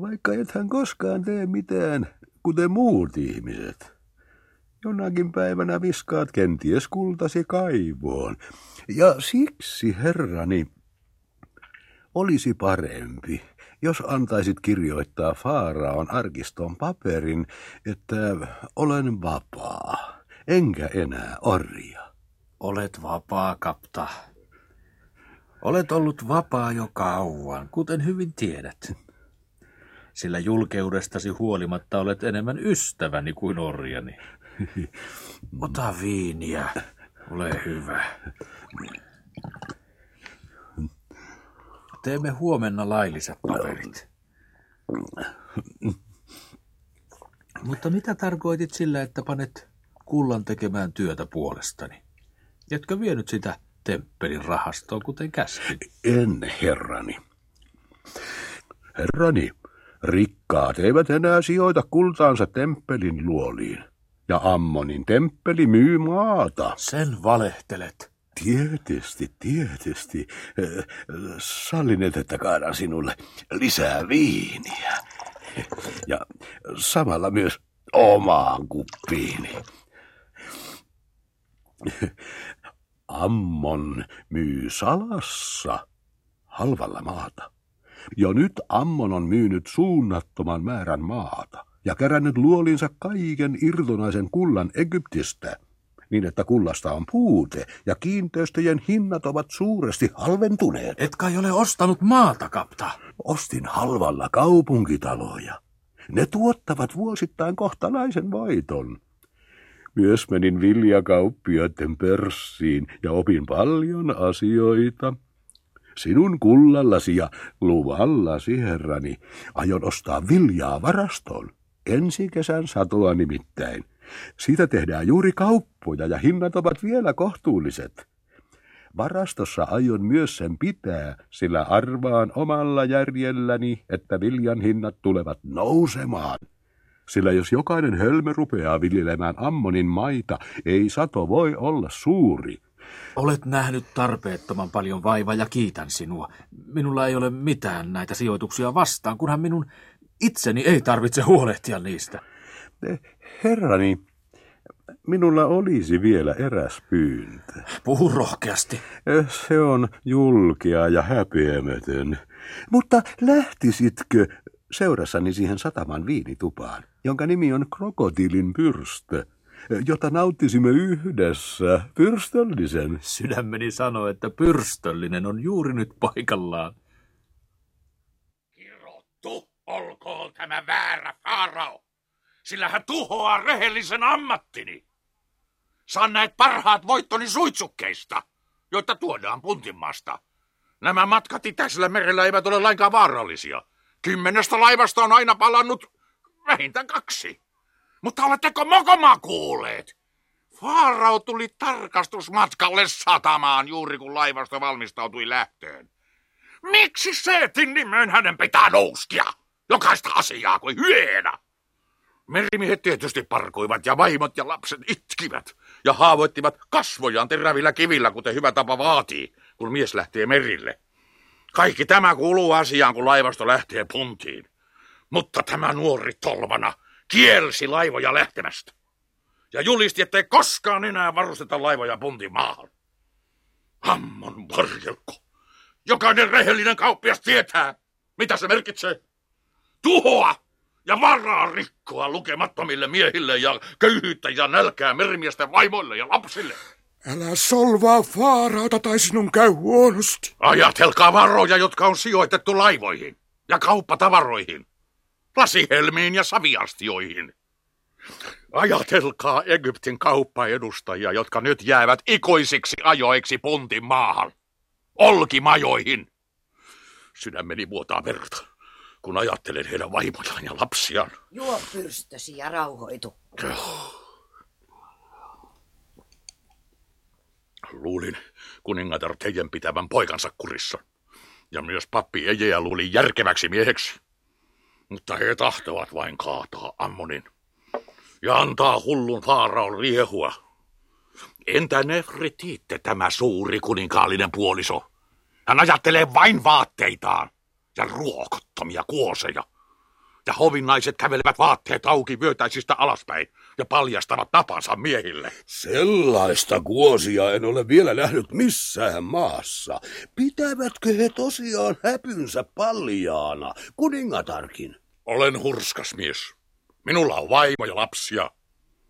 Vaikka ethän koskaan tee mitään, kuten muut ihmiset. Jonakin päivänä viskaat kenties kultasi kaivoon. Ja siksi, herrani, olisi parempi, jos antaisit kirjoittaa Faaraon arkiston paperin, että olen vapaa, enkä enää orja. Olet vapaa, kapta. Olet ollut vapaa jo kauan, kuten hyvin tiedät. Sillä julkeudestasi huolimatta olet enemmän ystäväni kuin orjani. Ota viiniä, ole hyvä. Teemme huomenna lailliset paperit. Mutta mitä tarkoitit sillä, että panet kullan tekemään työtä puolestani? Etkö vienyt sitä temppelin rahastoon, kuten käskin? En, herrani. Herrani, rikkaat eivät enää sijoita kultaansa temppelin luoliin. Ja Ammonin temppeli myy maata. Sen valehtelet. Tietysti, tietysti. Sallinet, että kaadan sinulle lisää viiniä. Ja samalla myös omaan kuppiini. Ammon myy salassa halvalla maata. Jo nyt Ammon on myynyt suunnattoman määrän maata ja kerännyt luolinsa kaiken irtonaisen kullan Egyptistä, niin että kullasta on puute ja kiinteistöjen hinnat ovat suuresti halventuneet. Et kai ole ostanut maata, kapta? Ostin halvalla kaupunkitaloja. Ne tuottavat vuosittain kohtalaisen voiton. Myös menin viljakauppioiden pörssiin ja opin paljon asioita. Sinun kullallasi ja luvallasi, herrani, aion ostaa viljaa varastoon. Ensi kesän satoa nimittäin. Siitä tehdään juuri kauppoja ja hinnat ovat vielä kohtuulliset. Varastossa aion myös sen pitää, sillä arvaan omalla järjelläni, että viljan hinnat tulevat nousemaan. Sillä jos jokainen hölmö rupeaa viljelemään ammonin maita, ei sato voi olla suuri. Olet nähnyt tarpeettoman paljon vaivaa ja kiitän sinua. Minulla ei ole mitään näitä sijoituksia vastaan, kunhan minun itseni ei tarvitse huolehtia niistä. Herrani, Minulla olisi vielä eräs pyyntö. Puhu rohkeasti. Se on julkea ja häpeämätön. Mutta lähtisitkö seurassani siihen sataman viinitupaan, jonka nimi on Krokotiilin pyrstö, jota nauttisimme yhdessä pyrstöllisen? Sydämeni sanoi, että pyrstöllinen on juuri nyt paikallaan. Kirottu olkoon tämä väärä Faarao, sillä hän tuhoaa rehellisen ammattini. Saan näet parhaat voittoni suitsukkeista, joita tuodaan Puntinmaasta. Nämä matkat itäisellä merellä eivät ole lainkaan vaarallisia. Kymmenestä laivasta on aina palannut vähintään kaksi. Mutta oletteko mokomaa kuulleet? Faarao tuli tarkastusmatkalle satamaan juuri kun laivasto valmistautui lähtöön. Miksi Seetin nimeen hänen pitää nouskia? Jokaista asiaa kuin hyena. Merimiehet tietysti parkuivat ja vaimot ja lapset itkivät ja haavoittivat kasvojaan terävillä kivillä, kuten hyvä tapa vaatii, kun mies lähtee merille. Kaikki tämä kuuluu asiaan, kun laivasto lähtee puntiin. Mutta tämä nuori tolvana kielsi laivoja lähtemästä. Ja julisti, ettei koskaan enää varusteta laivoja puntin maahan. Hammon varjelko. Jokainen rehellinen kauppias tietää, mitä se merkitsee. Tuhoa ja varaa rikkoa lukemattomille miehille ja köyhyyttä ja nälkää merimiesten vaimoille ja lapsille. Älä solvaa Faarauta tai sinun käy huonosti. Ajatelkaa varoja, jotka on sijoitettu laivoihin ja kauppatavaroihin, lasihelmiin ja saviastioihin. Ajatelkaa Egyptin kauppaedustajia, jotka nyt jäävät ikoisiksi ajoiksi puntin maahan, olkimajoihin. Sydämeni vuotaa verta, kun ajattelen heidän vaimojaan ja lapsiaan. Juo pyrstösi ja rauhoitu. Luulin kuningatar teidän pitävän poikansa kurissa. Ja myös pappi Ejeä luuli järkeväksi mieheksi. Mutta he tahtovat vain kaataa Ammonin. Ja antaa hullun Faaraon riehua. Entä Nefritiitte, tämä suuri kuninkaallinen puoliso? Hän ajattelee vain vaatteitaan ja ruokottomia kuoseja. Ja hovinnaiset kävelevät vaatteet auki vyötäisistä alaspäin ja paljastavat napansa miehille. Sellaista kuosia en ole vielä nähnyt missään maassa. Pitävätkö he tosiaan häpynsä paljaana, kuningatarkin? Olen hurskas mies. Minulla on vaimo ja lapsia.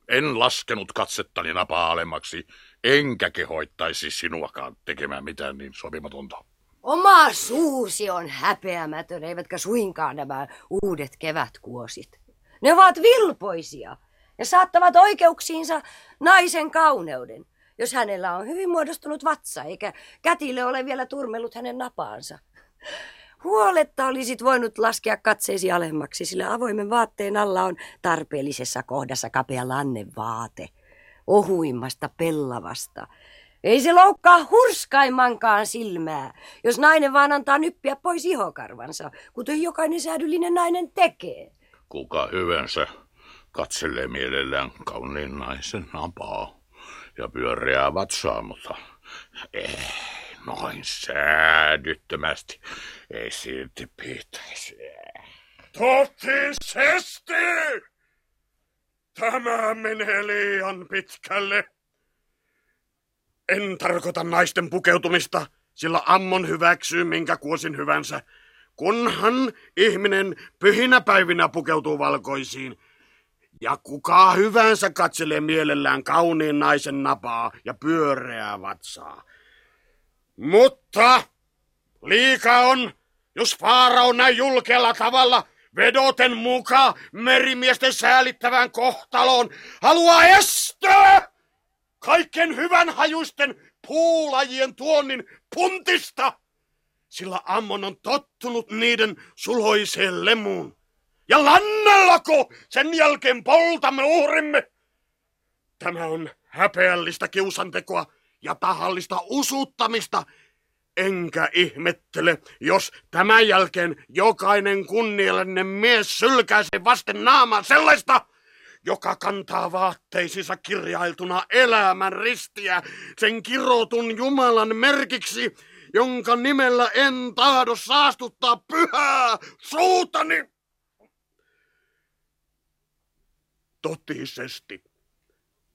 En laskenut katsettani napaa alemmaksi, enkä kehoittaisi sinuakaan tekemään mitään niin sopimatonta. Oma suusi on häpeämätön, eivätkä suinkaan nämä uudet kevätkuosit. Ne ovat vilpoisia ja saattavat oikeuksiinsa naisen kauneuden, jos hänellä on hyvin muodostunut vatsa, eikä kätille ole vielä turmellut hänen napaansa. Huoletta olisit voinut laskea katseesi alemmaksi, sillä avoimen vaatteen alla on tarpeellisessa kohdassa kapea lannevaate, ohuimmasta pellavasta, ei se loukkaa hurskaimmankaan silmää, jos nainen vaan antaa nyppiä pois ihokarvansa, kuten jokainen säädyllinen nainen tekee. Kuka hyvänsä katselee mielellään kauniin naisen napaa ja pyöreää vatsaa, mutta ei noin säädyttömästi. Ei silti pitäisi. Totisesti! Tämä menee liian pitkälle. En tarkoita naisten pukeutumista, sillä Ammon hyväksyy minkä kuosin hyvänsä, kunhan ihminen pyhinä päivinä pukeutuu valkoisiin. Ja kuka hyvänsä katselee mielellään kauniin naisen napaa ja pyöreää vatsaa. Mutta liika on, jos Faarao näin julkealla tavalla vedoten mukaan merimiesten säälittävään kohtaloon haluaa estää kaiken hyvän hajuisten puulajien tuonnin puntista, sillä Ammon on tottunut niiden suloiseen lemuun. Ja lannellako sen jälkeen poltamme uhrimme? Tämä on häpeällistä kiusantekoa ja tahallista usuttamista, enkä ihmettele, jos tämän jälkeen jokainen kunniallinen mies sylkäisi vasten naamaa sellaista, joka kantaa vaatteisissa kirjailtuna elämän ristiä sen kirotun Jumalan merkiksi, jonka nimellä en tahdo saastuttaa pyhää suutani. Totisesti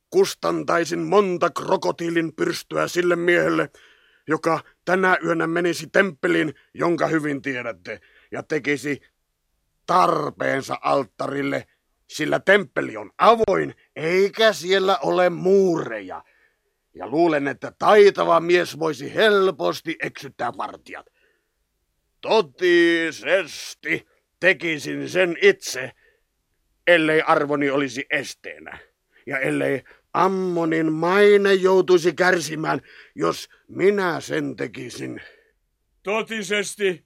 kustantaisin monta krokotiilin pyrstöä sille miehelle, joka tänä yönä menisi temppeliin, jonka hyvin tiedätte, ja tekisi tarpeensa alttarille, sillä temppeli on avoin, eikä siellä ole muureja. Ja luulen, että taitava mies voisi helposti eksyttää vartijat. Totisesti tekisin sen itse, ellei arvoni olisi esteenä. Ja ellei Ammonin maine joutuisi kärsimään, jos minä sen tekisin. Totisesti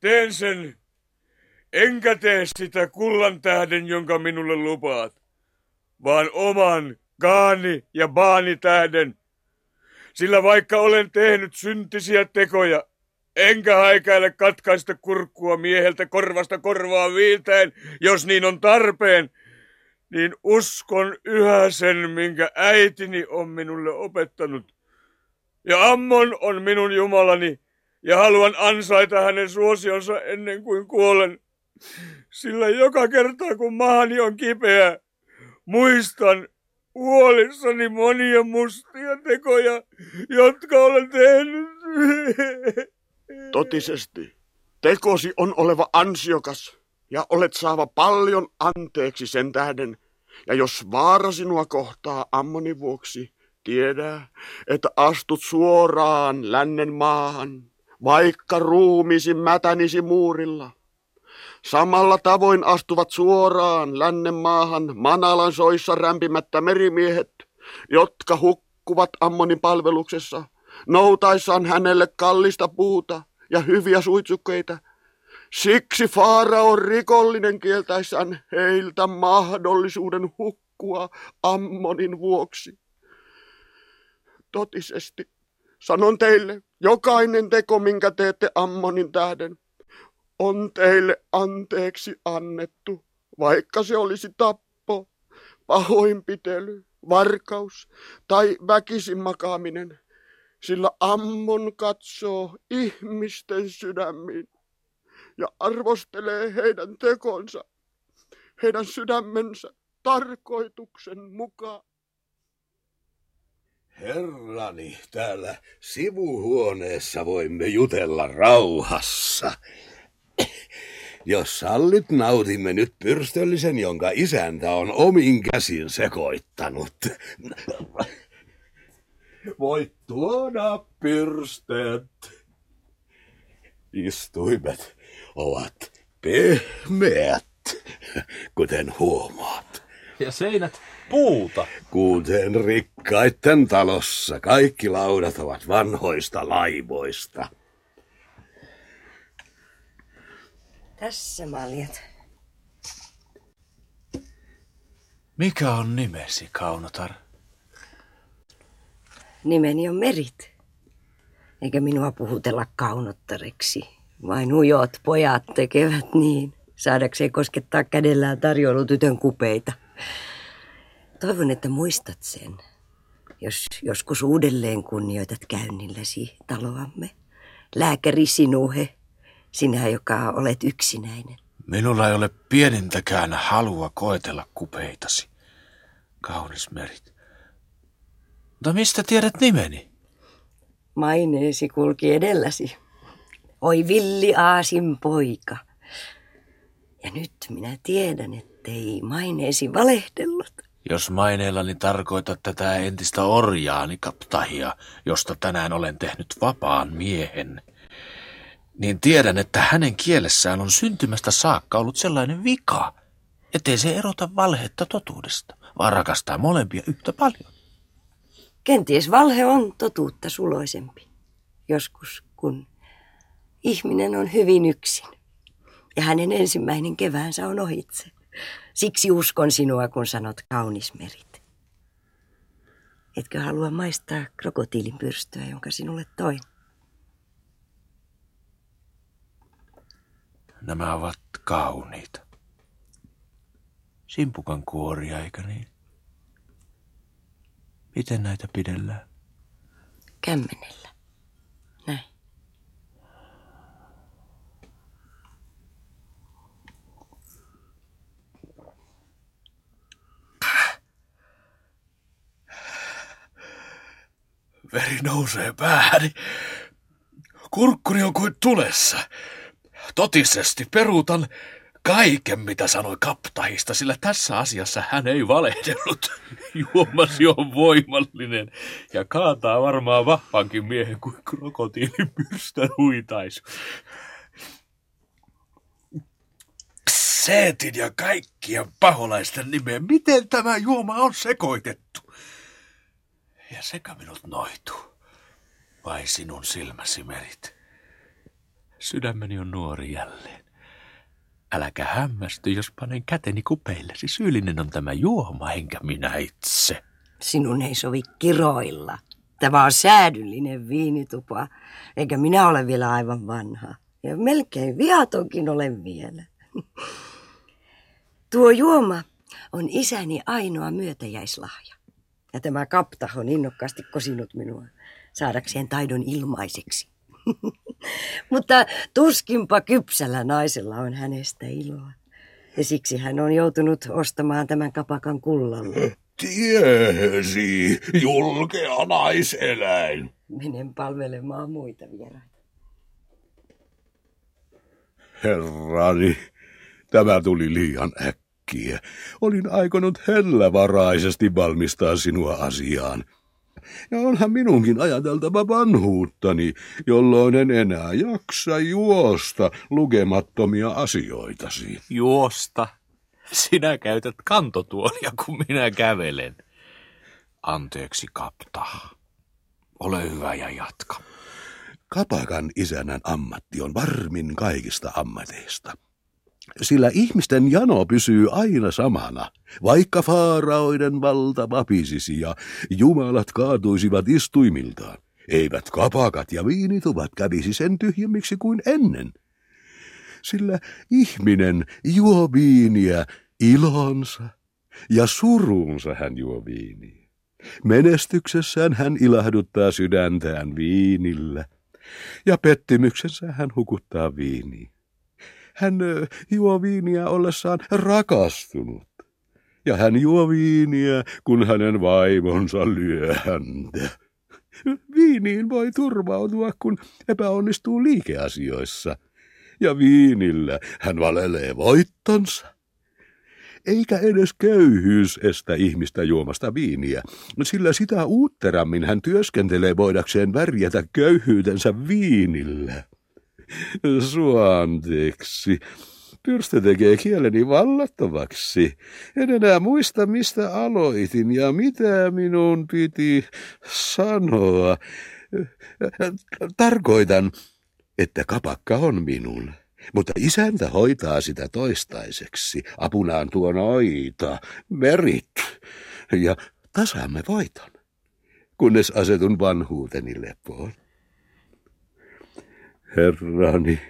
teen sen, enkä tee sitä kullan tähden, jonka minulle lupaat, vaan oman kaani ja baani tähden. Sillä vaikka olen tehnyt syntisiä tekoja, enkä haikaile katkaista kurkkua mieheltä korvasta korvaa viiltäen, jos niin on tarpeen, niin uskon yhä sen, minkä äitini on minulle opettanut. Ja Ammon on minun Jumalani, ja haluan ansaita hänen suosionsa ennen kuin kuolen. Sillä joka kerta, kun mahani on kipeä, muistan huolissani monia mustia tekoja, jotka olen tehnyt. Totisesti, tekosi on oleva ansiokas ja olet saava paljon anteeksi sen tähden. Ja jos vaara sinua kohtaa ammoni vuoksi, tiedä, että astut suoraan lännen maahan, vaikka ruumisi mätänisi muurilla. Samalla tavoin astuvat suoraan lännen maahan Manalan soissa rämpimättä merimiehet, jotka hukkuvat Ammonin palveluksessa, noutaissaan hänelle kallista puuta ja hyviä suitsukkeita – Siksi Faarao on rikollinen kieltäessään heiltä mahdollisuuden hukkua Ammonin vuoksi. Totisesti, sanon teille, jokainen teko, minkä teette Ammonin tähden, on teille anteeksi annettu, vaikka se olisi tappo, pahoinpitely, varkaus tai väkisin makaaminen, sillä Ammon katsoo ihmisten sydämiin ja arvostelee heidän tekonsa, heidän sydämensä tarkoituksen mukaan. Herrani, täällä sivuhuoneessa voimme jutella rauhassa. Jos sallit, nautimme nyt pyrstöllisen, jonka isäntä on omin käsin sekoittanut. Voit tuoda pyrstöt. Istuimet ovat pehmeät, kuten huomaat. Ja seinät puuta. Kuten rikkaitten talossa, kaikki laudat ovat vanhoista laivoista. Tässä maljat. Mikä on nimesi, Kaunotar? Nimeni on Merit. Eikä minua puhutella kaunottareksi. Vain ujot pojat tekevät niin, saadakseen koskettaa kädellään tarjoulutytön kupeita. Toivon, että muistat sen, jos joskus uudelleen kunnioitat käynnilläsi taloamme. Lääkäri Sinuhe, sinä, joka olet yksinäinen. Minulla ei ole pienintäkään halua koetella kupeitasi, kaunis merit. Mutta mistä tiedät nimeni? Maineesi kulki edelläsi. Oi villi aasin poika. Ja nyt minä tiedän, ettei maineesi valehdellut. Jos maineellani tarkoitat tätä entistä orjaani kaptahia, josta tänään olen tehnyt vapaan miehen, niin tiedän, että hänen kielessään on syntymästä saakka ollut sellainen vika, ettei se erota valhetta totuudesta, vaan rakastaa molempia yhtä paljon. Kenties valhe on totuutta suloisempi. Joskus, kun ihminen on hyvin yksin. Ja hänen ensimmäinen keväänsä on ohitse. Siksi uskon sinua, kun sanot kaunis merit. Etkö halua maistaa krokotiilin pyrstöä, jonka sinulle toin? Nämä ovat kauniita. Simpukan kuoria, eikö niin? Miten näitä pidellään? Kämmenellä. Näin. Veri nousee päähäni. Kurkkuni on kuin tulessa. Totisesti peruutan kaiken, mitä sanoi kaptahista, sillä tässä asiassa hän ei valehdellut. Juomasi on voimallinen ja kaataa varmaan vahvankin miehen kuin krokotiilipyrstön huitaisu. Seetin ja kaikkien paholaisten nimeen, miten tämä juoma on sekoitettu? Ja sekä minut noituu, vai sinun silmäsi merit? Sydämeni on nuori jälleen. Äläkä hämmästy, jos panen käteni kupeillesi. Syyllinen on tämä juoma, enkä minä itse. Sinun ei sovi kiroilla. Tämä on säädyllinen viinitupa, eikä minä ole vielä aivan vanha. Ja melkein viatonkin olen vielä. Tuo juoma on isäni ainoa myötäjäislahja. Ja tämä kapta on innokkaasti kosinut minua saadakseen taidon ilmaiseksi. Mutta tuskinpa kypsällä naisella on hänestä iloa. Ja siksi hän on joutunut ostamaan tämän kapakan kullalla. Tiesi, julkea naiseläin. Menen palvelemaan muita vieraita. Herrani, tämä tuli liian äkkiä. Olin aikonut hellävaraisesti valmistaa sinua asiaan. Ja onhan minunkin ajateltava vanhuuttani, jolloin en enää jaksa juosta lukemattomia asioitasi. Juosta. Sinä käytät kantotuolia, kun minä kävelen. Anteeksi, kapta. Ole hyvä ja jatka. Kapakan isännän ammatti on varmin kaikista ammateista. Sillä ihmisten jano pysyy aina samana, vaikka faaraoiden valta vapisisi ja jumalat kaatuisivat istuimiltaan. Eivät kapakat ja viinituvat kävisi sen tyhjemmiksi kuin ennen. Sillä ihminen juo viiniä ilonsa ja surunsa hän juo viiniä. Menestyksessään hän ilahduttaa sydäntään viinillä ja pettymyksensä hän hukuttaa viiniin. Hän juo viiniä ollessaan rakastunut. Ja hän juo viiniä, kun hänen vaimonsa lyö häntä. Viiniin voi turvautua, kun epäonnistuu liikeasioissa. Ja viinillä hän valelee voittonsa. Eikä edes köyhyys estä ihmistä juomasta viiniä, sillä sitä uutterammin hän työskentelee voidakseen värjätä köyhyytensä viinillä. Suanteeksi. Pyrstö tekee kieleni vallattomaksi. En enää muista, mistä aloitin ja mitä minun piti sanoa. Tarkoitan, että kapakka on minun. Mutta isäntä hoitaa sitä toistaiseksi. Apunaan tuo noita, merit ja tasaamme voiton, kunnes asetun vanhuuteni lepoon. Herrani,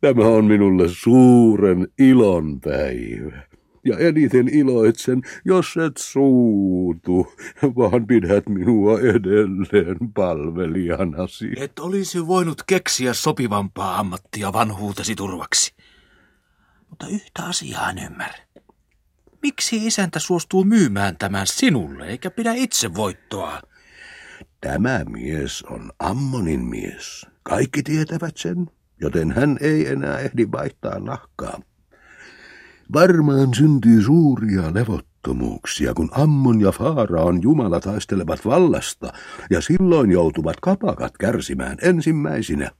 tämä on minulle suuren ilon päivä. Ja eniten iloitsen, jos et suutu, vaan pidät minua edelleen palvelijanasi. Et olisi voinut keksiä sopivampaa ammattia vanhuutesi turvaksi. Mutta yhtä asiaa en ymmärrä. Miksi isäntä suostuu myymään tämän sinulle, eikä pidä itse voittoa? Tämä mies on Ammonin mies. Kaikki tietävät sen, joten hän ei enää ehdi vaihtaa nahkaa. Varmaan syntyy suuria levottomuuksia, kun Ammon ja Faaraon Jumala taistelevat vallasta, ja silloin joutuvat kapakat kärsimään ensimmäisinä.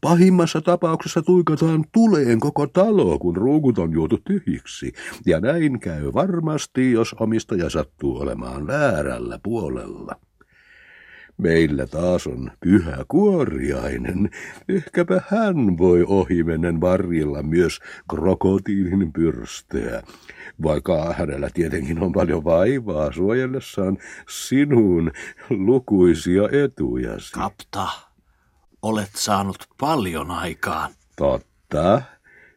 Pahimmassa tapauksessa tuikataan tuleen koko talo, kun ruukut on juotu tyhjiksi, ja näin käy varmasti, jos omistaja sattuu olemaan väärällä puolella. Meillä taas on pyhä kuoriainen. Ehkäpä hän voi ohimennen varjella myös krokotiilin pyrstöä, vaikka hänellä tietenkin on paljon vaivaa suojellessaan sinun lukuisia etujasi. Kapta, olet saanut paljon aikaan. Totta.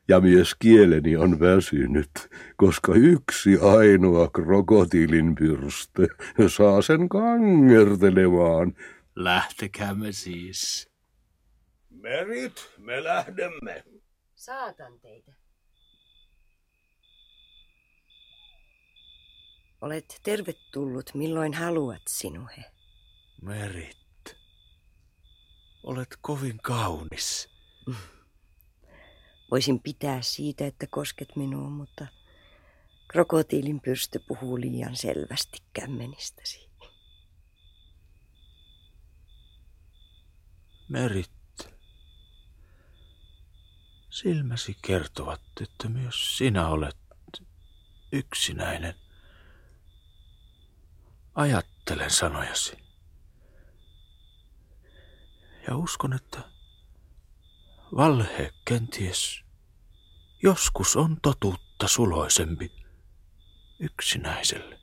Ja myös kieleni on väsynyt, koska yksi ainoa krokotiilin pyrstö saa sen kangertelemaan. Lähtekäämme siis. Merit, me lähdemme. Saatan teitä. Olet tervetullut milloin haluat, sinuhe. Merit. Olet kovin kaunis. Voisin pitää siitä, että kosket minuun, mutta krokotiilin pyrstö puhuu liian selvästi kämmenistäsi. Merit. Silmäsi kertovat, että myös sinä olet yksinäinen. Ajattelen sanojasi. Ja uskon, että valhe kenties joskus on totuutta suloisempi yksinäiselle,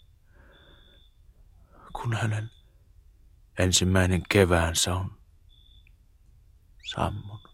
kun hänen ensimmäinen keväänsä on sammunut.